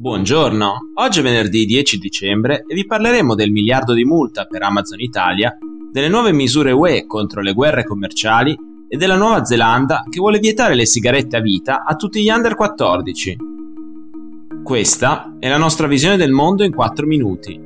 Buongiorno, oggi è venerdì 10 dicembre e vi parleremo del miliardo di multa per Amazon Italia, delle nuove misure UE contro le guerre commerciali e della Nuova Zelanda che vuole vietare le sigarette a vita a tutti gli under 14. Questa è la nostra visione del mondo in 4 minuti.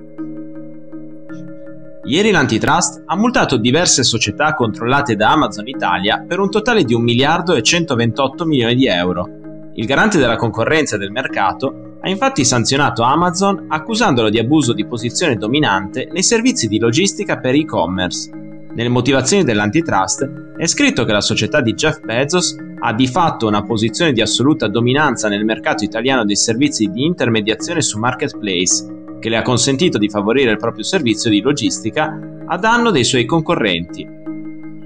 Ieri l'antitrust ha multato diverse società controllate da Amazon Italia per un totale di 1 miliardo e 128 milioni di euro. Il garante della concorrenza del mercato ha infatti sanzionato Amazon accusandolo di abuso di posizione dominante nei servizi di logistica per e-commerce. Nelle motivazioni dell'antitrust è scritto che la società di Jeff Bezos ha di fatto una posizione di assoluta dominanza nel mercato italiano dei servizi di intermediazione su marketplace che le ha consentito di favorire il proprio servizio di logistica a danno dei suoi concorrenti.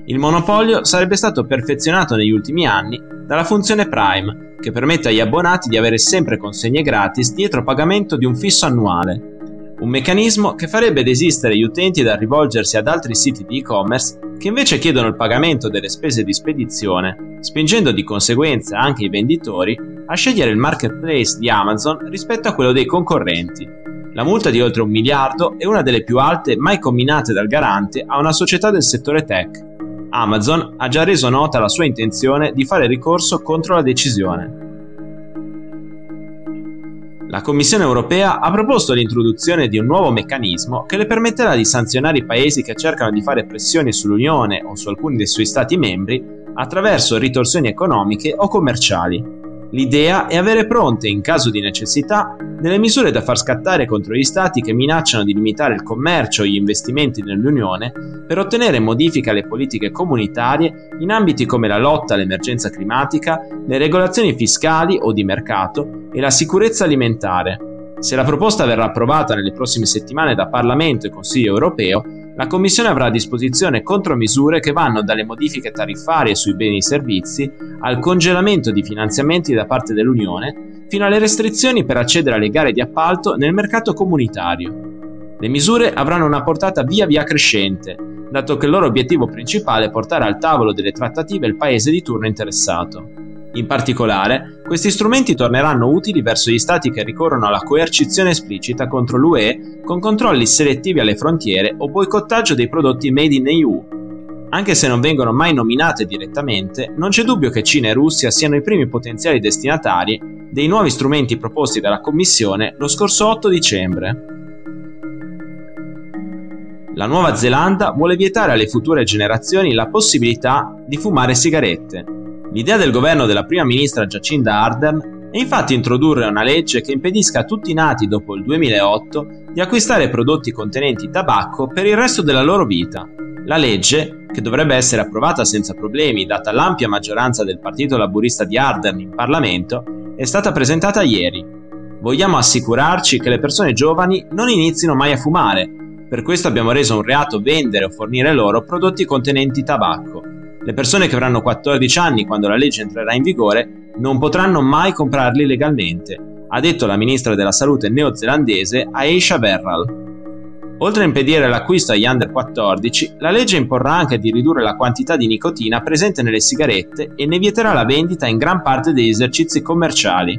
Il monopolio sarebbe stato perfezionato negli ultimi anni dalla funzione Prime, che permette agli abbonati di avere sempre consegne gratis dietro pagamento di un fisso annuale. Un meccanismo che farebbe desistere gli utenti dal rivolgersi ad altri siti di e-commerce che invece chiedono il pagamento delle spese di spedizione, spingendo di conseguenza anche i venditori a scegliere il marketplace di Amazon rispetto a quello dei concorrenti. La multa di oltre un miliardo è una delle più alte mai combinate dal garante a una società del settore tech. Amazon ha già reso nota la sua intenzione di fare ricorso contro la decisione. La Commissione europea ha proposto l'introduzione di un nuovo meccanismo che le permetterà di sanzionare i paesi che cercano di fare pressioni sull'Unione o su alcuni dei suoi Stati membri attraverso ritorsioni economiche o commerciali. L'idea è avere pronte, in caso di necessità, delle misure da far scattare contro gli Stati che minacciano di limitare il commercio e gli investimenti nell'Unione per ottenere modifiche alle politiche comunitarie in ambiti come la lotta all'emergenza climatica, le regolazioni fiscali o di mercato e la sicurezza alimentare. Se la proposta verrà approvata nelle prossime settimane da Parlamento e Consiglio europeo, la Commissione avrà a disposizione contromisure che vanno dalle modifiche tariffarie sui beni e servizi al congelamento di finanziamenti da parte dell'Unione fino alle restrizioni per accedere alle gare di appalto nel mercato comunitario. Le misure avranno una portata via via crescente, dato che il loro obiettivo principale è portare al tavolo delle trattative il paese di turno interessato. In particolare, questi strumenti torneranno utili verso gli Stati che ricorrono alla coercizione esplicita contro l'UE con controlli selettivi alle frontiere o boicottaggio dei prodotti made in EU. Anche se non vengono mai nominate direttamente, non c'è dubbio che Cina e Russia siano i primi potenziali destinatari dei nuovi strumenti proposti dalla Commissione lo scorso 8 dicembre. La Nuova Zelanda vuole vietare alle future generazioni la possibilità di fumare sigarette L'idea del governo della prima ministra Jacinda Ardern è infatti introdurre una legge che impedisca a tutti i nati dopo il 2008 di acquistare prodotti contenenti tabacco per il resto della loro vita. La legge, che dovrebbe essere approvata senza problemi data l'ampia maggioranza del partito laburista di Ardern in Parlamento, è stata presentata ieri. Vogliamo assicurarci che le persone giovani non inizino mai a fumare, per questo abbiamo reso un reato vendere o fornire loro prodotti contenenti tabacco. Le persone che avranno 14 anni quando la legge entrerà in vigore non potranno mai comprarli legalmente, ha detto la ministra della salute neozelandese Aisha Berral. Oltre a impedire l'acquisto agli under 14, la legge imporrà anche di ridurre la quantità di nicotina presente nelle sigarette e ne vieterà la vendita in gran parte degli esercizi commerciali.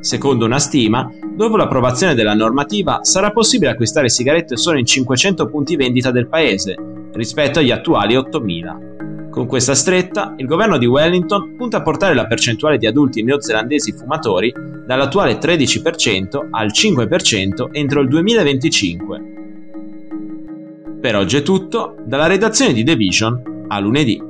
Secondo una stima, dopo l'approvazione della normativa sarà possibile acquistare sigarette solo in 500 punti vendita del paese, rispetto agli attuali 8000. Con questa stretta, il governo di Wellington punta a portare la percentuale di adulti neozelandesi fumatori dall'attuale 13% al 5% entro il 2025. Per oggi è tutto, dalla redazione di The Vision a lunedì.